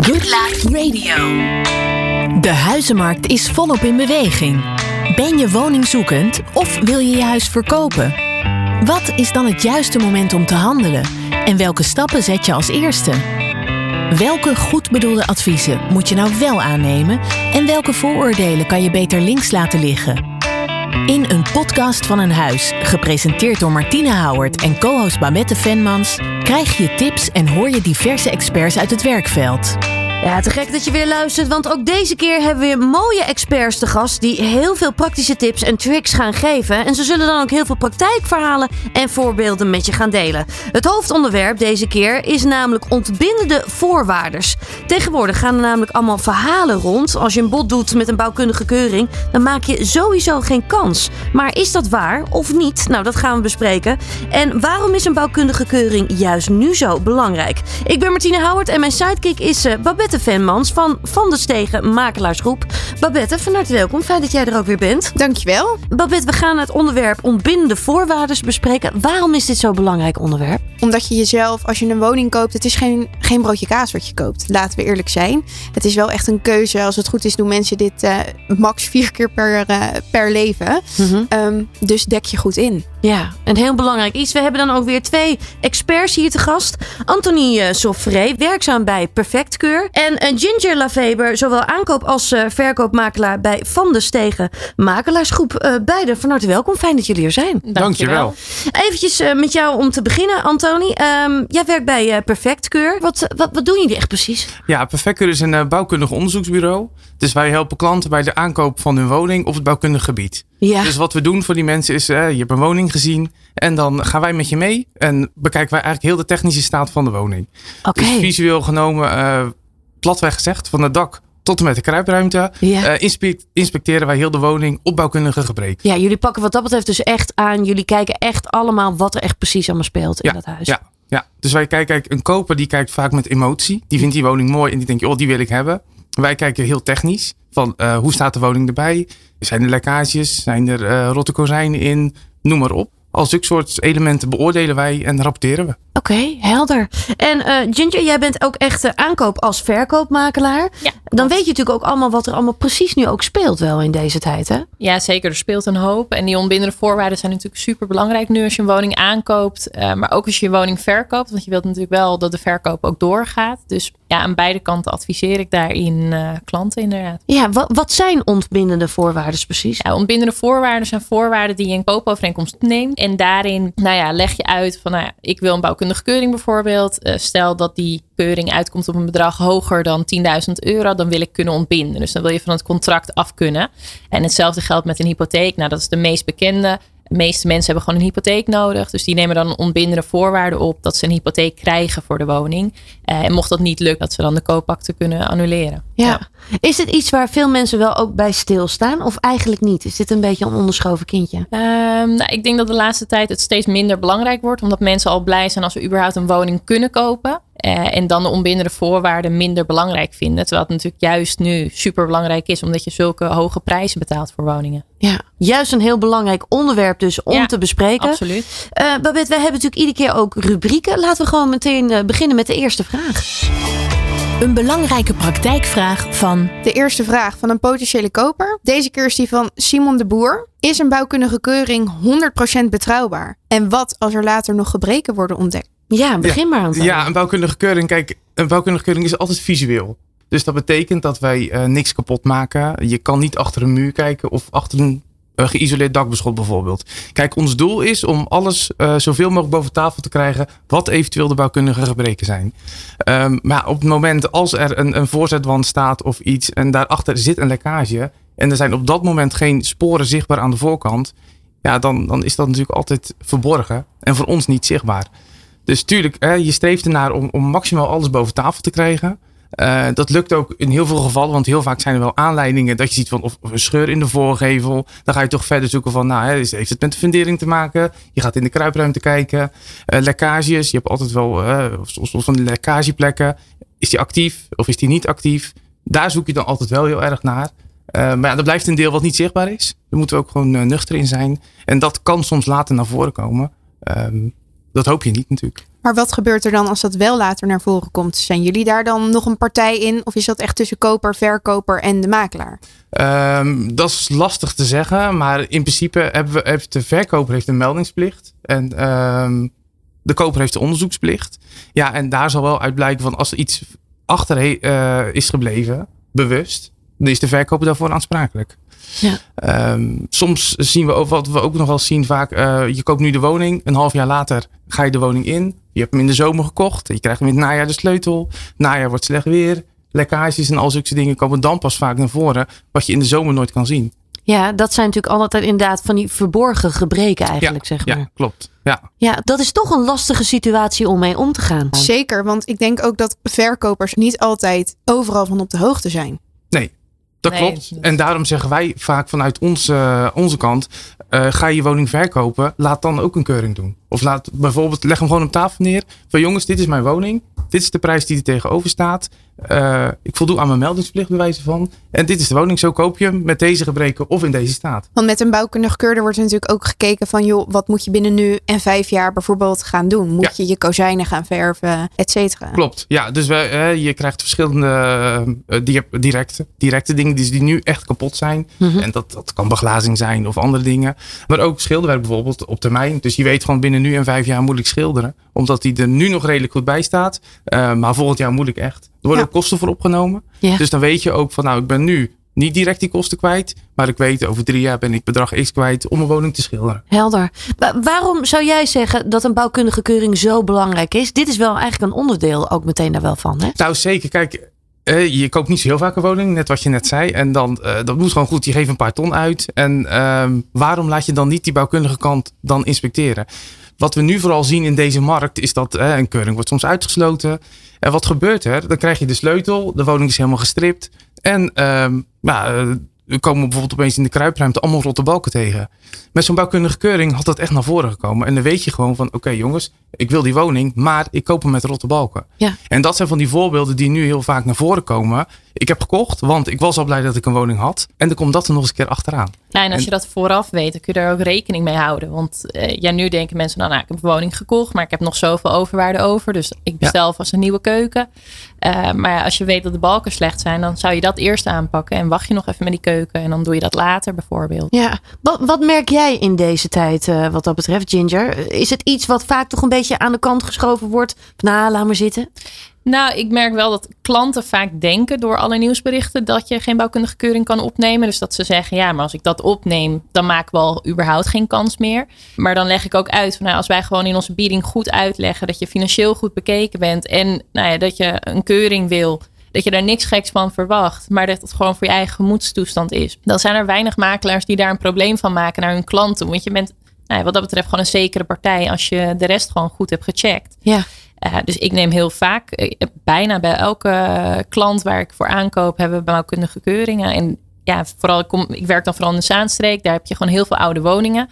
Good Life Radio. De huizenmarkt is volop in beweging. Ben je woningzoekend of wil je je huis verkopen? Wat is dan het juiste moment om te handelen? En welke stappen zet je als eerste? Welke goed bedoelde adviezen moet je nou wel aannemen en welke vooroordelen kan je beter links laten liggen? In een podcast van een huis, gepresenteerd door Martine Howard en co-host Babette Venmans, krijg je tips en hoor je diverse experts uit het werkveld. Ja, te gek dat je weer luistert, want ook deze keer hebben we weer mooie experts te gast die heel veel praktische tips en tricks gaan geven. En ze zullen dan ook heel veel praktijkverhalen en voorbeelden met je gaan delen. Het hoofdonderwerp deze keer is namelijk ontbindende voorwaarders. Tegenwoordig gaan er namelijk allemaal verhalen rond. Als je een bod doet met een bouwkundige keuring, dan maak je sowieso geen kans. Maar is dat waar of niet? Nou, dat gaan we bespreken. En waarom is een bouwkundige keuring juist nu zo belangrijk? Ik ben Martine Howard en mijn sidekick is uh, Babette Venmans van Van der Stegen Makelaarsgroep. Babette, van harte welkom. Fijn dat jij er ook weer bent. Dankjewel. Babette, we gaan het onderwerp ontbindende voorwaarden bespreken. Waarom is dit zo'n belangrijk onderwerp? Omdat je jezelf, als je een woning koopt, het is geen, geen broodje kaas wat je koopt. Laten we eerlijk zijn. Het is wel echt een keuze. Als het goed is, doen mensen dit uh, max vier keer per, uh, per leven. Mm -hmm. um, dus dek je goed in. Ja, een heel belangrijk iets. We hebben dan ook weer twee experts hier te gast. Anthony uh, Soffré, werkzaam bij Perfectkeur. En uh, Ginger Laveber, zowel aankoop als uh, verkoopmakelaar bij Van de Stegen Makelaarsgroep. beide van harte welkom. Fijn dat jullie er zijn. Dankjewel. Eventjes met jou om te beginnen, Anthony. Um, jij werkt bij Perfectkeur. Wat, wat, wat doen jullie echt precies? Ja, Perfectkeur is een bouwkundig onderzoeksbureau. Dus wij helpen klanten bij de aankoop van hun woning op het bouwkundig gebied. Ja. Dus wat we doen voor die mensen is, uh, je hebt een woning gezien en dan gaan wij met je mee en bekijken wij eigenlijk heel de technische staat van de woning. Okay. Dus visueel genomen, uh, platweg gezegd, van het dak tot en met de kruipruimte, ja. uh, inspe inspecteren wij heel de woning op bouwkundige gebreken. Ja, jullie pakken wat dat betreft dus echt aan. Jullie kijken echt allemaal wat er echt precies allemaal speelt in ja, dat huis. Ja, ja, dus wij kijken, kijk, een koper die kijkt vaak met emotie. Die vindt die woning mooi en die denkt, oh, die wil ik hebben. Wij kijken heel technisch. Van uh, hoe staat de woning erbij? Zijn er lekkages? Zijn er uh, rotte kozijnen in? Noem maar op. Al zulke soort elementen beoordelen wij en rapporteren we. Oké, okay, helder. En uh, Ginger, jij bent ook echt aankoop als verkoopmakelaar. Ja, Dan weet je natuurlijk ook allemaal wat er allemaal precies nu ook speelt wel in deze tijd, hè? Ja, zeker. Er speelt een hoop. En die onbindende voorwaarden zijn natuurlijk super belangrijk nu als je een woning aankoopt. Uh, maar ook als je je woning verkoopt. Want je wilt natuurlijk wel dat de verkoop ook doorgaat. Dus ja, aan beide kanten adviseer ik daarin uh, klanten inderdaad. Ja, wat, wat zijn ontbindende voorwaarden precies? Ja, ontbindende voorwaarden zijn voorwaarden die je in koopovereenkomst neemt. En daarin, nou ja, leg je uit van, nou ja, ik wil een bouwkundige keuring bijvoorbeeld. Uh, stel dat die keuring uitkomt op een bedrag hoger dan 10.000 euro, dan wil ik kunnen ontbinden. Dus dan wil je van het contract af kunnen. En hetzelfde geldt met een hypotheek. Nou, dat is de meest bekende. De meeste mensen hebben gewoon een hypotheek nodig. Dus die nemen dan een onbindende voorwaarde op dat ze een hypotheek krijgen voor de woning. Uh, en mocht dat niet lukken, dat ze dan de koopakte kunnen annuleren. Ja. ja. Is het iets waar veel mensen wel ook bij stilstaan? Of eigenlijk niet? Is dit een beetje een onderschoven kindje? Um, nou, ik denk dat de laatste tijd het steeds minder belangrijk wordt. Omdat mensen al blij zijn als ze überhaupt een woning kunnen kopen. Uh, en dan de onbindende voorwaarden minder belangrijk vinden. Terwijl het natuurlijk juist nu super belangrijk is. Omdat je zulke hoge prijzen betaalt voor woningen. Ja, juist een heel belangrijk onderwerp dus om ja, te bespreken. Absoluut. Uh, Babette, wij hebben natuurlijk iedere keer ook rubrieken. Laten we gewoon meteen uh, beginnen met de eerste vraag. Een belangrijke praktijkvraag van. De eerste vraag van een potentiële koper. Deze keer is die van Simon de Boer. Is een bouwkundige keuring 100% betrouwbaar? En wat als er later nog gebreken worden ontdekt? Ja, begin ja. maar aan. Ja, een bouwkundige keuring. Kijk, een bouwkundige keuring is altijd visueel. Dus dat betekent dat wij uh, niks kapot maken. Je kan niet achter een muur kijken of achter een uh, geïsoleerd dakbeschot bijvoorbeeld. Kijk, ons doel is om alles uh, zoveel mogelijk boven tafel te krijgen wat eventueel de bouwkundige gebreken zijn. Um, maar op het moment als er een, een voorzetwand staat of iets en daarachter zit een lekkage en er zijn op dat moment geen sporen zichtbaar aan de voorkant, ja, dan, dan is dat natuurlijk altijd verborgen en voor ons niet zichtbaar. Dus tuurlijk, je streeft ernaar om, om maximaal alles boven tafel te krijgen. Uh, dat lukt ook in heel veel gevallen, want heel vaak zijn er wel aanleidingen dat je ziet van of, een scheur in de voorgevel. Dan ga je toch verder zoeken van, nou, heeft het met de fundering te maken? Je gaat in de kruipruimte kijken. Uh, lekkages, je hebt altijd wel uh, soms van lekkageplekken. Is die actief of is die niet actief? Daar zoek je dan altijd wel heel erg naar. maar ja, er blijft een deel wat niet zichtbaar is. Daar moeten we ook gewoon nuchter in zijn. En dat kan soms later naar voren komen. Um, dat hoop je niet natuurlijk. Maar wat gebeurt er dan als dat wel later naar voren komt? Zijn jullie daar dan nog een partij in? Of is dat echt tussen koper, verkoper en de makelaar? Um, dat is lastig te zeggen, maar in principe hebben we, heeft de verkoper heeft een meldingsplicht. En um, de koper heeft de onderzoeksplicht. Ja, en daar zal wel uit blijken van als er iets achter uh, is gebleven, bewust, dan is de verkoper daarvoor aansprakelijk. Ja. Um, soms zien we ook wat we ook nog wel zien vaak. Uh, je koopt nu de woning, een half jaar later ga je de woning in. Je hebt hem in de zomer gekocht. Je krijgt hem in het najaar de sleutel. Najaar wordt slecht weer. Lekkages en al zulke dingen komen dan pas vaak naar voren. Wat je in de zomer nooit kan zien. Ja, dat zijn natuurlijk altijd inderdaad van die verborgen gebreken eigenlijk, ja, zeg maar. Ja, klopt. Ja. ja, dat is toch een lastige situatie om mee om te gaan. Zeker, want ik denk ook dat verkopers niet altijd overal van op de hoogte zijn. Nee, dat klopt. En daarom zeggen wij vaak vanuit onze, onze kant: uh, ga je woning verkopen, laat dan ook een keuring doen. Of laat bijvoorbeeld, leg hem gewoon op tafel neer. Van jongens, dit is mijn woning. Dit is de prijs die er tegenover staat. Uh, ik voldoe aan mijn meldingsplicht bewijzen van. En dit is de woning, zo koop je hem met deze gebreken of in deze staat. Want met een bouwkundig keurder wordt er natuurlijk ook gekeken van... joh, wat moet je binnen nu en vijf jaar bijvoorbeeld gaan doen? Moet ja. je je kozijnen gaan verven, et cetera? Klopt, ja. Dus wij, je krijgt verschillende uh, directe, directe dingen die, die nu echt kapot zijn. Mm -hmm. En dat, dat kan beglazing zijn of andere dingen. Maar ook schilderwerk bijvoorbeeld op termijn. Dus je weet gewoon binnen nu en vijf jaar moet ik schilderen. Omdat die er nu nog redelijk goed bij staat. maar volgend jaar moet ik echt. Er worden ook kosten voor opgenomen. Ja. Dus dan weet je ook van nou, ik ben nu niet direct die kosten kwijt. Maar ik weet over drie jaar ben ik bedrag X kwijt om een woning te schilderen. Helder. Maar waarom zou jij zeggen dat een bouwkundige keuring zo belangrijk is? Dit is wel eigenlijk een onderdeel ook meteen daar wel van. Hè? Nou zeker. Kijk, uh, je koopt niet zo heel vaak een woning, net wat je net zei. En dan, uh, dat moet gewoon goed. Je geeft een paar ton uit. En uh, waarom laat je dan niet die bouwkundige kant dan inspecteren? Wat we nu vooral zien in deze markt is dat een keuring wordt soms uitgesloten. En wat gebeurt er? Dan krijg je de sleutel, de woning is helemaal gestript. En ehm, ja, we komen bijvoorbeeld opeens in de kruipruimte allemaal rotte balken tegen. Met zo'n bouwkundige keuring had dat echt naar voren gekomen. En dan weet je gewoon van, oké jongens, ik wil die woning, maar ik koop hem met rotte balken. Ja. En dat zijn van die voorbeelden die nu heel vaak naar voren komen. Ik heb gekocht, want ik was al blij dat ik een woning had. En dan komt dat er nog eens een keer achteraan. Ja, en als je dat vooraf weet, dan kun je daar ook rekening mee houden. Want eh, ja, nu denken mensen, nou, nou, ik heb een woning gekocht, maar ik heb nog zoveel overwaarde over. Dus ik bestel ja. vast een nieuwe keuken. Uh, maar als je weet dat de balken slecht zijn, dan zou je dat eerst aanpakken. En wacht je nog even met die keuken. En dan doe je dat later bijvoorbeeld. Ja, wat, wat merk jij in deze tijd uh, wat dat betreft, Ginger? Is het iets wat vaak toch een beetje aan de kant geschoven wordt? Nou, laat maar zitten. Nou, ik merk wel dat klanten vaak denken door alle nieuwsberichten dat je geen bouwkundige keuring kan opnemen. Dus dat ze zeggen, ja, maar als ik dat opneem, dan maken we al überhaupt geen kans meer. Maar dan leg ik ook uit van, nou, als wij gewoon in onze bieding goed uitleggen dat je financieel goed bekeken bent en nou ja, dat je een keuring wil, dat je daar niks geks van verwacht, maar dat het gewoon voor je eigen gemoedstoestand is. Dan zijn er weinig makelaars die daar een probleem van maken naar hun klanten. Want je bent nou ja, wat dat betreft gewoon een zekere partij als je de rest gewoon goed hebt gecheckt. Ja. Uh, dus ik neem heel vaak, uh, bijna bij elke klant waar ik voor aankoop, hebben we bouwkundige keuringen. En ja, vooral, ik werk dan vooral in de Zaanstreek. Daar heb je gewoon heel veel oude woningen.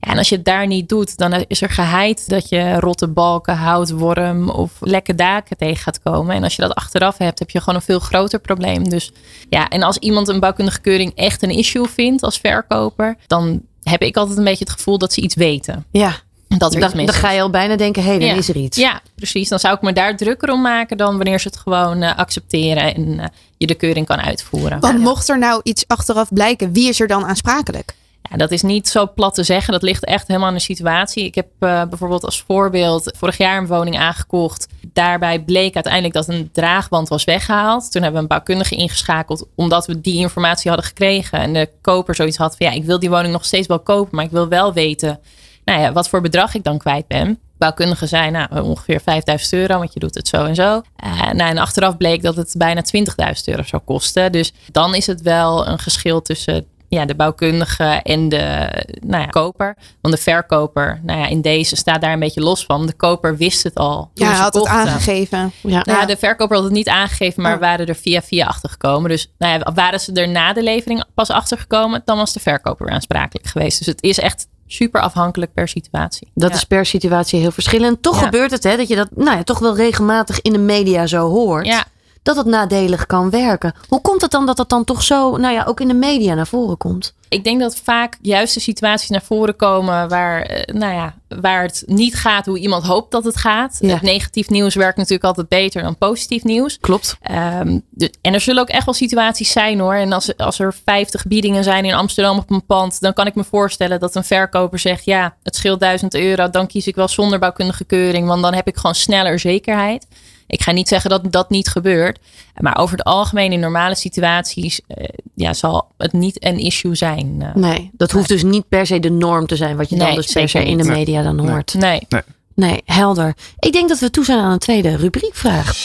Ja, en als je het daar niet doet, dan is er geheid dat je rotte balken, houtworm of lekke daken tegen gaat komen. En als je dat achteraf hebt, heb je gewoon een veel groter probleem. Dus ja, en als iemand een bouwkundige keuring echt een issue vindt als verkoper, dan heb ik altijd een beetje het gevoel dat ze iets weten. Ja, dat er dan, dan ga je al bijna denken, hé, hey, dan ja. is er iets. Ja, precies. Dan zou ik me daar drukker om maken dan wanneer ze het gewoon uh, accepteren en uh, je de keuring kan uitvoeren. Want mocht er nou iets achteraf blijken, wie is er dan aansprakelijk? Ja, dat is niet zo plat te zeggen. Dat ligt echt helemaal aan de situatie. Ik heb uh, bijvoorbeeld als voorbeeld vorig jaar een woning aangekocht. Daarbij bleek uiteindelijk dat een draagwand was weggehaald. Toen hebben we een bouwkundige ingeschakeld omdat we die informatie hadden gekregen. En de koper zoiets had van ja, ik wil die woning nog steeds wel kopen, maar ik wil wel weten nou ja, wat voor bedrag ik dan kwijt ben. Bouwkundigen zijn nou, ongeveer 5000 euro, want je doet het zo en zo. Uh, nou, en achteraf bleek dat het bijna 20.000 euro zou kosten. Dus dan is het wel een geschil tussen ja, de bouwkundige en de nou ja, koper. Want de verkoper, nou ja, in deze staat daar een beetje los van. De koper wist het al. Ja, hij had het aangegeven. Ja. Nou, ja, de verkoper had het niet aangegeven, maar oh. waren er via via achtergekomen. Dus nou ja, waren ze er na de levering pas achtergekomen, dan was de verkoper aansprakelijk geweest. Dus het is echt super afhankelijk per situatie. Dat ja. is per situatie heel verschillend. Toch ja. gebeurt het hè, dat je dat nou ja, toch wel regelmatig in de media zo hoort. Ja. Dat het nadelig kan werken. Hoe komt het dan dat dat dan toch zo, nou ja, ook in de media naar voren komt? Ik denk dat vaak juist de situaties naar voren komen waar, eh, nou ja, waar het niet gaat hoe iemand hoopt dat het gaat. Ja. Het negatief nieuws werkt natuurlijk altijd beter dan positief nieuws. Klopt. Ehm, de- en er zullen ook echt wel situaties zijn hoor. En als, als er 50 biedingen zijn in Amsterdam op een pand, dan kan ik me voorstellen dat een verkoper zegt: Ja, het scheelt 1000 euro, dan kies ik wel zonder bouwkundige keuring, want dan heb ik gewoon sneller zekerheid. Ik ga niet zeggen dat dat niet gebeurt. Maar over het algemeen in normale situaties eh, ja, zal het niet een issue zijn. eh. Nee, dat hoeft dus niet per se de norm te zijn, wat je dan Nee, dus per se in de media dan Nee. hoort. Nee. Nee, helder. Ik denk dat we toe zijn aan een tweede rubriekvraag.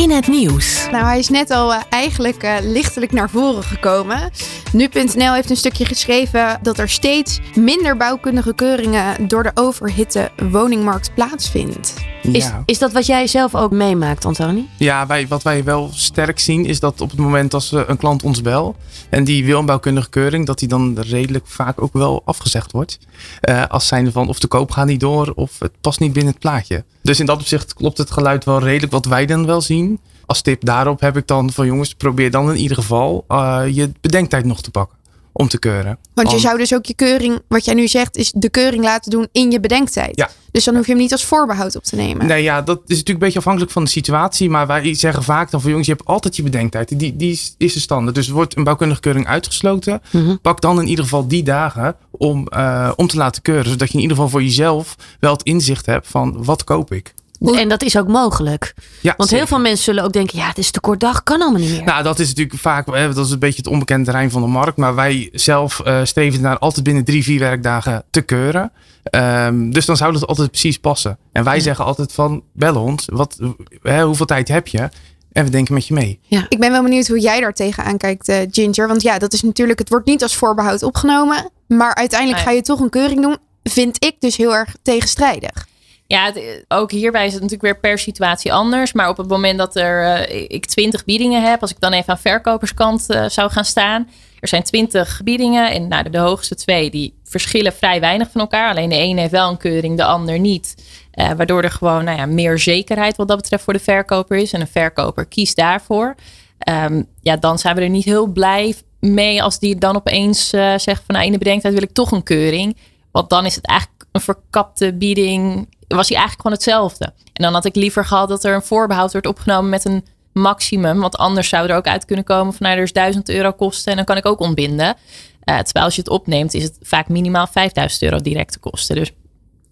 In het nieuws. Nou, hij is net al eh, eigenlijk eh, lichtelijk naar voren gekomen. Nu.nl heeft een stukje geschreven dat er steeds minder bouwkundige keuringen door de overhitte woningmarkt plaatsvindt. Is, Ja. is dat wat jij zelf ook meemaakt, Antoni? Ja, wij, wat wij wel sterk zien is dat op het moment als een klant ons bel en die wil een bouwkundige keuring, dat die dan redelijk vaak ook wel afgezegd wordt. Eh, als zijnde van of de koop gaat niet door of het past niet binnen het plaatje. Dus in dat opzicht klopt het geluid wel redelijk wat wij dan wel zien. Als tip daarop heb ik dan van jongens, probeer dan in ieder geval eh, je bedenktijd nog te pakken om te keuren. Want je zou dus ook je keuring, wat jij nu zegt, is de keuring laten doen in je bedenktijd. Ja. Dus dan hoef je hem niet als voorbehoud op te nemen. Nee, ja, dat is natuurlijk een beetje afhankelijk van de situatie. Maar wij zeggen vaak dan van jongens, je hebt altijd je bedenktijd. Die, die is, is de standaard. Dus wordt een bouwkundige keuring uitgesloten. Mhm. Pak dan in ieder geval die dagen om, eh, om te laten keuren. Zodat je in ieder geval voor jezelf wel het inzicht hebt van wat koop ik. En dat is ook mogelijk. Ja, Want heel veel mensen zullen ook denken, ja, het is te kort dag, kan allemaal niet meer. Nou, dat is natuurlijk vaak, hè, dat is een beetje het onbekende terrein van de markt. Maar wij zelf eh, streven naar altijd binnen drie, vier werkdagen te keuren. Ehm, dus dan zou dat altijd precies passen. En wij zeggen altijd van, bel ons, wat, hè, hoeveel tijd heb je? En we denken met je mee. Ik ben wel benieuwd hoe jij daar tegenaan kijkt, eh, Ginger. Want ja, dat is natuurlijk, het wordt niet als voorbehoud opgenomen. Maar uiteindelijk Nee. ga je toch een keuring doen. Vind ik dus heel erg tegenstrijdig. Ja, ook hierbij is het natuurlijk weer per situatie anders. Maar op het moment dat er, eh, ik 20 biedingen heb, als ik dan even aan verkoperskant eh, zou gaan staan. Er zijn 20 biedingen en nou, de, hoogste twee die verschillen vrij weinig van elkaar. Alleen de ene heeft wel een keuring, de ander niet. Eh, waardoor er gewoon nou ja, meer zekerheid wat dat betreft voor de verkoper is. En een verkoper kiest daarvoor. Ehm, ja, dan zijn we er niet heel blij mee als die dan opeens zegt van nou, in de wil ik toch een keuring. Want dan is het eigenlijk een verkapte bieding. Was hij eigenlijk gewoon hetzelfde. En dan had ik liever gehad dat er een voorbehoud wordt opgenomen met een maximum. Want anders zou er ook uit kunnen komen van nou, er is 1000 euro kosten en dan kan ik ook ontbinden. Eh, terwijl als je het opneemt is het vaak minimaal 5000 euro directe kosten. Dus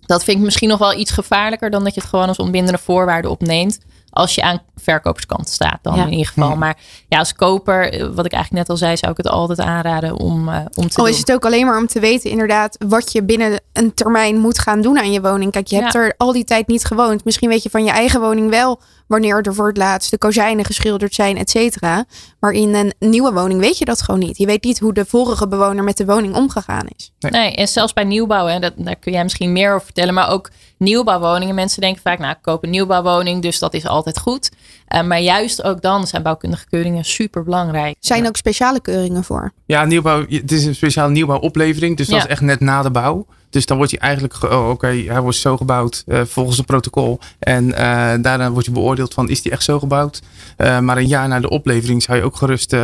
dat vind ik misschien nog wel iets gevaarlijker dan dat je het gewoon als ontbindende voorwaarde opneemt. Als je aan verkoperskant staat dan Ja. in ieder geval. Maar ja, als koper, eh, wat ik eigenlijk net al zei, zou ik het altijd aanraden om, eh, om te doen. is het ook alleen maar om te weten inderdaad wat je binnen een termijn moet gaan doen aan je woning. Kijk, je hebt Ja. er al die tijd niet gewoond. Misschien weet je van je eigen woning wel wanneer er voor het laatst de kozijnen geschilderd zijn, et cetera. Maar in een nieuwe woning weet je dat gewoon niet. Je weet niet hoe de vorige bewoner met de woning omgegaan is. Nee, en zelfs bij nieuwbouw, hè, dat, daar kun jij misschien meer over vertellen. Maar ook nieuwbouwwoningen. Mensen denken vaak, nou, ik koop een nieuwbouwwoning, dus dat is altijd goed. Eh, maar juist ook dan zijn bouwkundige keuringen super belangrijk. Zijn ook speciale keuringen voor. Ja, nieuwbouw, het is een speciale nieuwbouwoplevering. Dus dat Ja. is echt net na de bouw. Dus dan wordt hij eigenlijk, ge- oh, oké, hij wordt zo gebouwd eh, volgens het protocol. En eh, daarna wordt je beoordeeld van, is die echt zo gebouwd? Eh, maar een jaar na de oplevering zou je ook gerust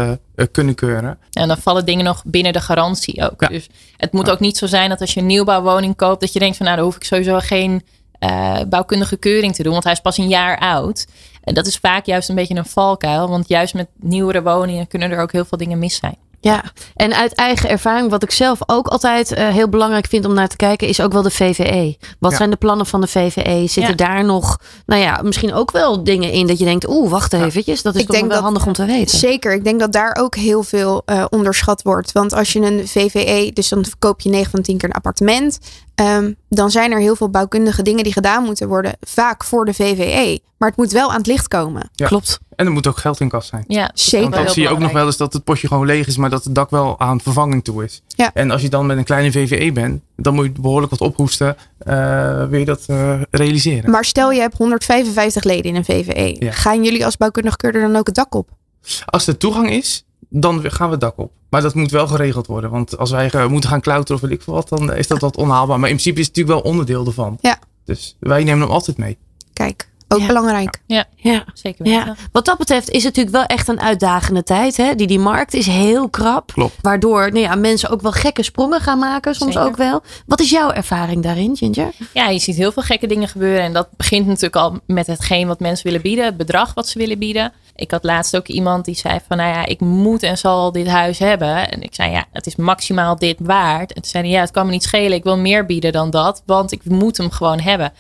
kunnen keuren. En dan vallen dingen nog binnen de garantie ook. Ja. Dus het moet ook niet zo zijn dat als je een nieuwbouwwoning koopt, dat je denkt van nou, dan hoef ik sowieso geen bouwkundige keuring te doen, want hij is pas een jaar oud. En dat is vaak juist een beetje een valkuil, want juist met nieuwere woningen kunnen er ook heel veel dingen mis zijn. Ja, en uit eigen ervaring, wat ik zelf ook altijd eh, heel belangrijk vind om naar te kijken, is ook wel de VVE. Wat Ja. zijn de plannen van de VVE? Zitten Ja. daar nog, nou ja, misschien ook wel dingen in dat je denkt, oeh, wacht eventjes, dat is Ik toch denk wel dat- handig om te weten. Zeker, ik denk dat daar ook heel veel eh, onderschat wordt. Want als je een VVE, dus dan koop je 9 van 10 keer een appartement. ehm, dan zijn er heel veel bouwkundige dingen die gedaan moeten worden. Vaak voor de VVE. Maar het moet wel aan het licht komen. Ja. Klopt. En er moet ook geld in kas zijn. Ja, Zeker. wel Want dan zie je ook nog wel eens dat het potje gewoon leeg is, maar dat het dak wel aan vervanging toe is. Ja. En als je dan met een kleine VVE bent, dan moet je behoorlijk wat ophoesten. eh wil je dat eh, realiseren? Maar stel je hebt 155 leden in een VVE. Ja. Gaan jullie als bouwkundig keurder dan ook het dak op? Als er toegang is, dan gaan we het dak op. Maar dat moet wel geregeld worden. Want als wij moeten gaan klauteren of weet ik veel wat, dan is dat wat onhaalbaar. Maar in principe is het natuurlijk wel onderdeel ervan. Ja. Dus wij nemen hem altijd mee. Kijk, Ook Ja. belangrijk. Ja, Ja. zeker weten. Ja, wat dat betreft is het natuurlijk wel echt een uitdagende tijd. Hè? Die, die markt is heel krap. Klopt. Waardoor nou ja, mensen ook wel gekke sprongen gaan maken. Soms Zeker. ook wel. Wat is jouw ervaring daarin, Ginger? Ja, je ziet heel veel gekke dingen gebeuren. En dat begint natuurlijk al met hetgeen wat mensen willen bieden. Het bedrag wat ze willen bieden. Ik had laatst ook iemand die zei van, nou ja, ik moet en zal dit huis hebben. En ik zei, ja, het is maximaal dit waard. En toen zei hij, ja, het kan me niet schelen. Ik wil meer bieden dan dat, want ik moet hem gewoon hebben.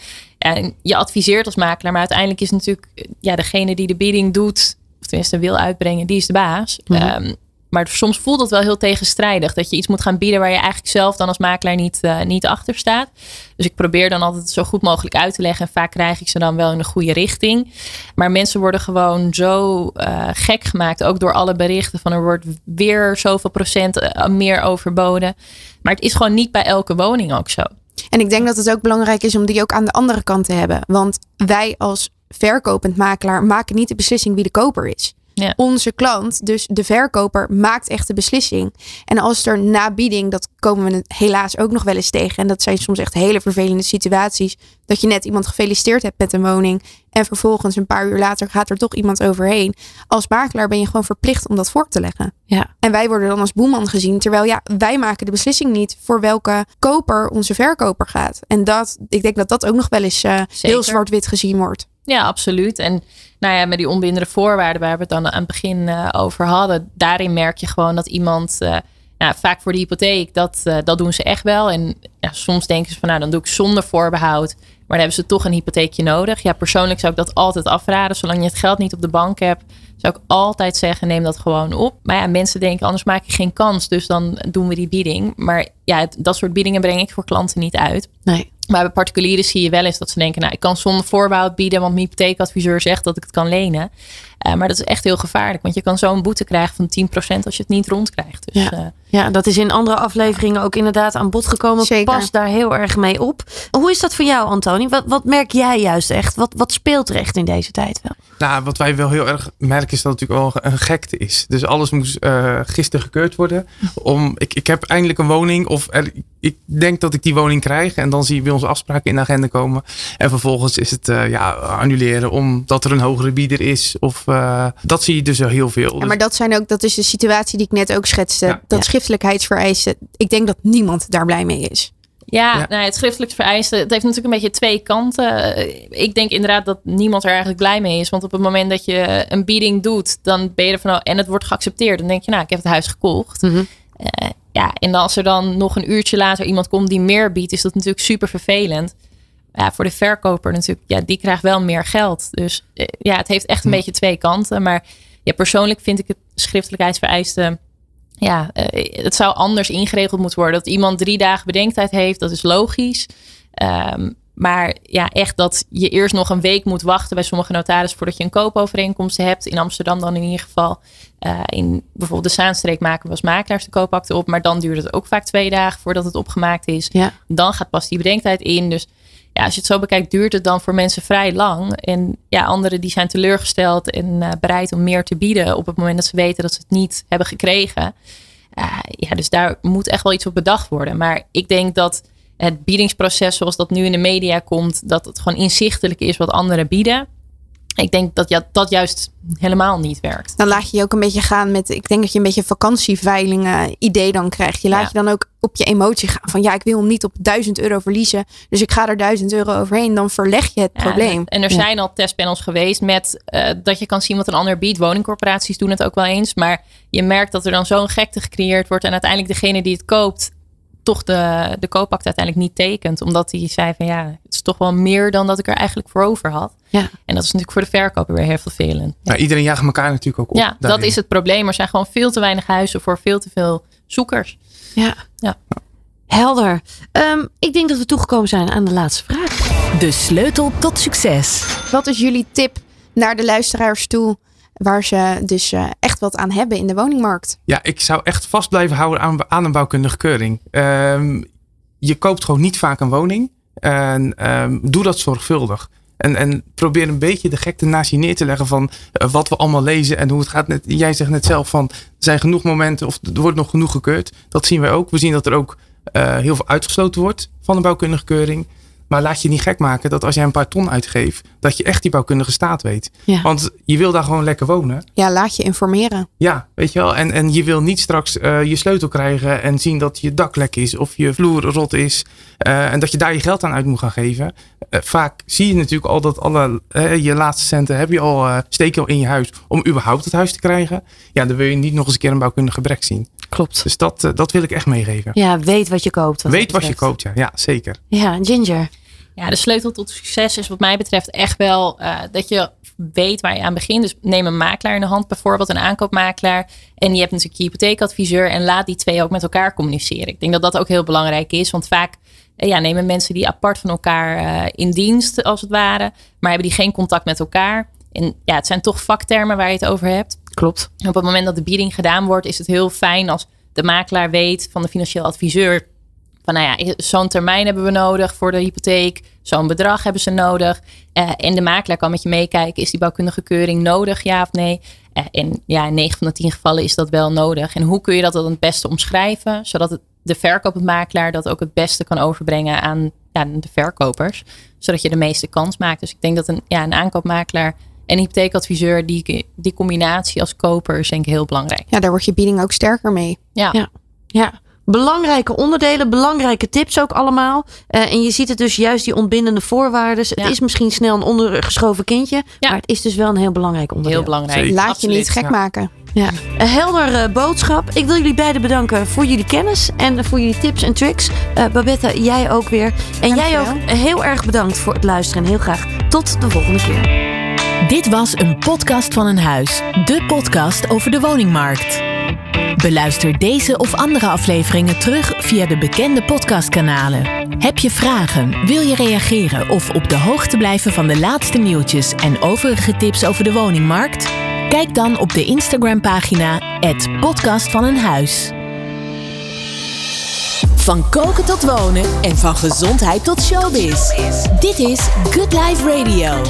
En je adviseert als makelaar, maar uiteindelijk is natuurlijk ja, degene die de bieding doet, of tenminste wil uitbrengen, die is de baas. Mhm. Ehm, maar soms voelt het wel heel tegenstrijdig. Dat je iets moet gaan bieden waar je eigenlijk zelf dan als makelaar niet, eh, niet achter staat. Dus ik probeer dan altijd zo goed mogelijk uit te leggen. En vaak krijg ik ze dan wel in de goede richting. Maar mensen worden gewoon zo eh, gek gemaakt. Ook door alle berichten van er wordt weer zoveel procent eh, meer overboden. Maar het is gewoon niet bij elke woning ook zo. En ik denk dat het ook belangrijk is om die ook aan de andere kant te hebben. Want wij als verkopend makelaar maken niet de beslissing wie de koper is. Ja. Onze klant, dus de verkoper, maakt echt de beslissing. En als er na bieding, dat komen we helaas ook nog wel eens tegen. En dat zijn soms echt hele vervelende situaties. Dat je net iemand gefeliciteerd hebt met een woning. En vervolgens een paar uur later gaat er toch iemand overheen. Als makelaar ben je gewoon verplicht om dat voor te leggen. Ja. En wij worden dan als boeman gezien. Terwijl ja, wij maken de beslissing niet voor welke koper onze verkoper gaat. En dat, ik denk dat dat ook nog wel eens eh, heel zwart-wit gezien wordt. Ja, absoluut. En nou ja, met die onbindende voorwaarden waar we het dan aan het begin eh, over hadden, daarin merk je gewoon dat iemand, eh, ja, vaak voor de hypotheek, dat, eh, dat doen ze echt wel. En soms denken ze van, nou, dan doe ik zonder voorbehoud. Maar dan hebben ze toch een hypotheekje nodig. Ja, persoonlijk zou ik dat altijd afraden. Zolang je het geld niet op de bank hebt, zou ik altijd zeggen, neem dat gewoon op. Maar ja, mensen denken, anders maak je geen kans. Dus dan doen we die bieding. Maar ja, dat soort biedingen breng ik voor klanten niet uit. Nee. Maar bij particulieren zie je wel eens dat ze denken, nou, ik kan zonder voorbehoud bieden, want mijn hypotheekadviseur zegt dat ik het kan lenen. Eh, maar dat is echt heel gevaarlijk, want je kan zo'n boete krijgen van 10% als je het niet rondkrijgt. Dus Ja. eh, Ja, dat is in andere afleveringen ook inderdaad aan bod gekomen. Zeker. Pas daar heel erg mee op. Hoe is dat voor jou, Antoni? Wat, wat merk jij juist echt? Wat, wat speelt er echt in deze tijd wel? Nou, wat wij wel heel erg merken is dat het natuurlijk wel een gekte is. Dus alles moest eh, gisteren gekeurd worden. Om, ik, ik heb eindelijk een woning of er, ik denk dat ik die woning krijg. En dan zie je bij onze afspraken in de agenda komen. En vervolgens is het eh, ja, annuleren omdat er een hogere bieder is. Of eh, dat zie je dus wel heel veel. Ja, maar dat, zijn ook, dat is de situatie die ik net ook schetste. Ja. dat Ja. schriftelijkheidsvereisen. Ik denk dat niemand daar blij mee is. ja, Ja. Nou, het schriftelijk vereisten, het heeft natuurlijk een beetje twee kanten. Ik denk inderdaad dat niemand er eigenlijk blij mee is. Want op het moment dat je een bieding doet, dan ben je er van, oh, en het wordt geaccepteerd. Dan denk je, nou, ik heb het huis gekocht. Mhm. Eh, ja, en als er dan nog een uurtje later iemand komt die meer biedt, is dat natuurlijk super vervelend. Ja, voor de verkoper natuurlijk, ja, die krijgt wel meer geld. Dus eh, ja, het heeft echt een beetje twee kanten. Maar ja, persoonlijk vind ik het schriftelijkheidsvereiste, ja, eh, het zou anders ingeregeld moeten worden. Dat iemand drie dagen bedenktijd heeft, dat is logisch. Ehm, maar ja, echt dat je eerst nog een week moet wachten bij sommige notarissen voordat je een koopovereenkomst hebt. In Amsterdam dan in ieder geval. Eh, in bijvoorbeeld de Zaanstreek maken we als makelaars de koopakte op. Maar dan duurt het ook vaak twee dagen voordat het opgemaakt is. Ja. Dan gaat pas die bedenktijd in. Dus ja, als je het zo bekijkt, duurt het dan voor mensen vrij lang. En ja, anderen die zijn teleurgesteld en eh, bereid om meer te bieden op het moment dat ze weten dat ze het niet hebben gekregen. Eh, ja, dus daar moet echt wel iets op bedacht worden. Maar ik denk dat het biedingsproces zoals dat nu in de media komt, dat het gewoon inzichtelijk is wat anderen bieden. Ik denk dat ja, dat juist helemaal niet werkt. Dan laat je je ook een beetje gaan met. Ik denk dat je een beetje vakantieveilingen idee dan krijgt. Je laat Ja. je dan ook op je emotie gaan. Van ja, ik wil hem niet op 1000 euro verliezen. Dus ik ga er 1000 euro overheen. Dan verleg je het Ja, probleem. En er zijn al testpanels geweest met eh, dat je kan zien wat een ander biedt. Woningcorporaties doen het ook wel eens. Maar je merkt dat er dan zo'n gekte gecreëerd wordt. En uiteindelijk degene die het koopt, toch de, de koopact uiteindelijk niet tekent. Omdat hij zei van ja, het is toch wel meer dan dat ik er eigenlijk voor over had. Ja. En dat is natuurlijk voor de verkoper weer heel vervelend. Nou, iedereen jaagt elkaar natuurlijk ook op. Ja, dat is het probleem. Er zijn gewoon veel te weinig huizen voor veel te veel zoekers. Ja. Ja. Helder. Ehm, ik denk dat we toegekomen zijn aan de laatste vraag. De sleutel tot succes. Wat is jullie tip naar de luisteraars toe? Waar ze dus eh, echt wat aan hebben in de woningmarkt. Ja, ik zou echt vast blijven houden aan, een bouwkundige keuring. Ehm, je koopt gewoon niet vaak een woning. En ehm, doe dat zorgvuldig. En, en probeer een beetje de gekte naast je neer te leggen van eh, wat we allemaal lezen en hoe het gaat. Net, jij zegt net zelf van er zijn genoeg momenten of er wordt nog genoeg gekeurd. Dat zien wij ook. We zien dat er ook eh, heel veel uitgesloten wordt van een bouwkundige keuring. Maar laat je niet gek maken dat als jij een paar ton uitgeeft, dat je echt die bouwkundige staat weet. Ja. Want je wil daar gewoon lekker wonen. Ja, laat je informeren. Ja, weet je wel. En, en je wil niet straks eh, je sleutel krijgen en zien dat je dak lek is of je vloer rot is. eh, en dat je daar je geld aan uit moet gaan geven. Eh, vaak zie je natuurlijk al dat alle je laatste centen heb je al, je al in je huis om überhaupt het huis te krijgen. Ja, dan wil je niet nog eens een keer een bouwkundig gebrek zien. Klopt. Dus dat, dat wil ik echt meegeven. Ja, weet wat je koopt. Weet dat wat je koopt, ja. Ja, zeker. Ja, Ginger. Ja, de sleutel tot succes is wat mij betreft echt wel eh, dat je weet waar je aan begint. Dus neem een makelaar in de hand, bijvoorbeeld een aankoopmakelaar. En je hebt natuurlijk je hypotheekadviseur en laat die twee ook met elkaar communiceren. Ik denk dat dat ook heel belangrijk is, want vaak eh, ja, nemen mensen die apart van elkaar eh, in dienst, als het ware, maar hebben die geen contact met elkaar. En ja, het zijn toch vaktermen waar je het over hebt. Klopt. En op het moment dat de bieding gedaan wordt, is het heel fijn als de makelaar weet van de financieel adviseur. Van nou ja, zo'n termijn hebben we nodig voor de hypotheek. Zo'n bedrag hebben ze nodig. Eh, en de makelaar kan met je meekijken. Is die bouwkundige keuring nodig, ja of nee? Eh, en ja, in 9 van de 10 gevallen is dat wel nodig. En hoe kun je dat dan het beste omschrijven? Zodat het, de verkoopmakelaar dat ook het beste kan overbrengen aan ja, de verkopers. Zodat je de meeste kans maakt. Dus ik denk dat een, ja, een aankoopmakelaar en hypotheekadviseur, die, die combinatie als koper is denk ik heel belangrijk. Ja, daar wordt je bieding ook sterker mee. Ja. Ja. Ja. Belangrijke onderdelen, belangrijke tips ook allemaal. Eh, en je ziet het dus juist die ontbindende voorwaarden. Het is misschien snel een ondergeschoven kindje. Ja. Maar het is dus wel een heel belangrijk onderdeel. Heel belangrijk. Zeker. Laat Absoluut. je niet gek ja. maken. Ja. Een helder eh, boodschap. Ik wil jullie beiden bedanken voor jullie kennis en voor jullie tips en tricks. Eh, Babette, jij ook weer. En jij ook heel erg bedankt voor het luisteren. En heel graag tot de volgende keer. Dit was een podcast van een huis. De podcast over de woningmarkt. Beluister deze of andere afleveringen terug via de bekende podcastkanalen. Heb je vragen, wil je reageren of op de hoogte blijven van de laatste nieuwtjes en overige tips over de woningmarkt? Kijk dan op de Instagram-pagina podcast van een huis. Van koken tot wonen en van gezondheid tot showbiz. Dit is Good Life Radio.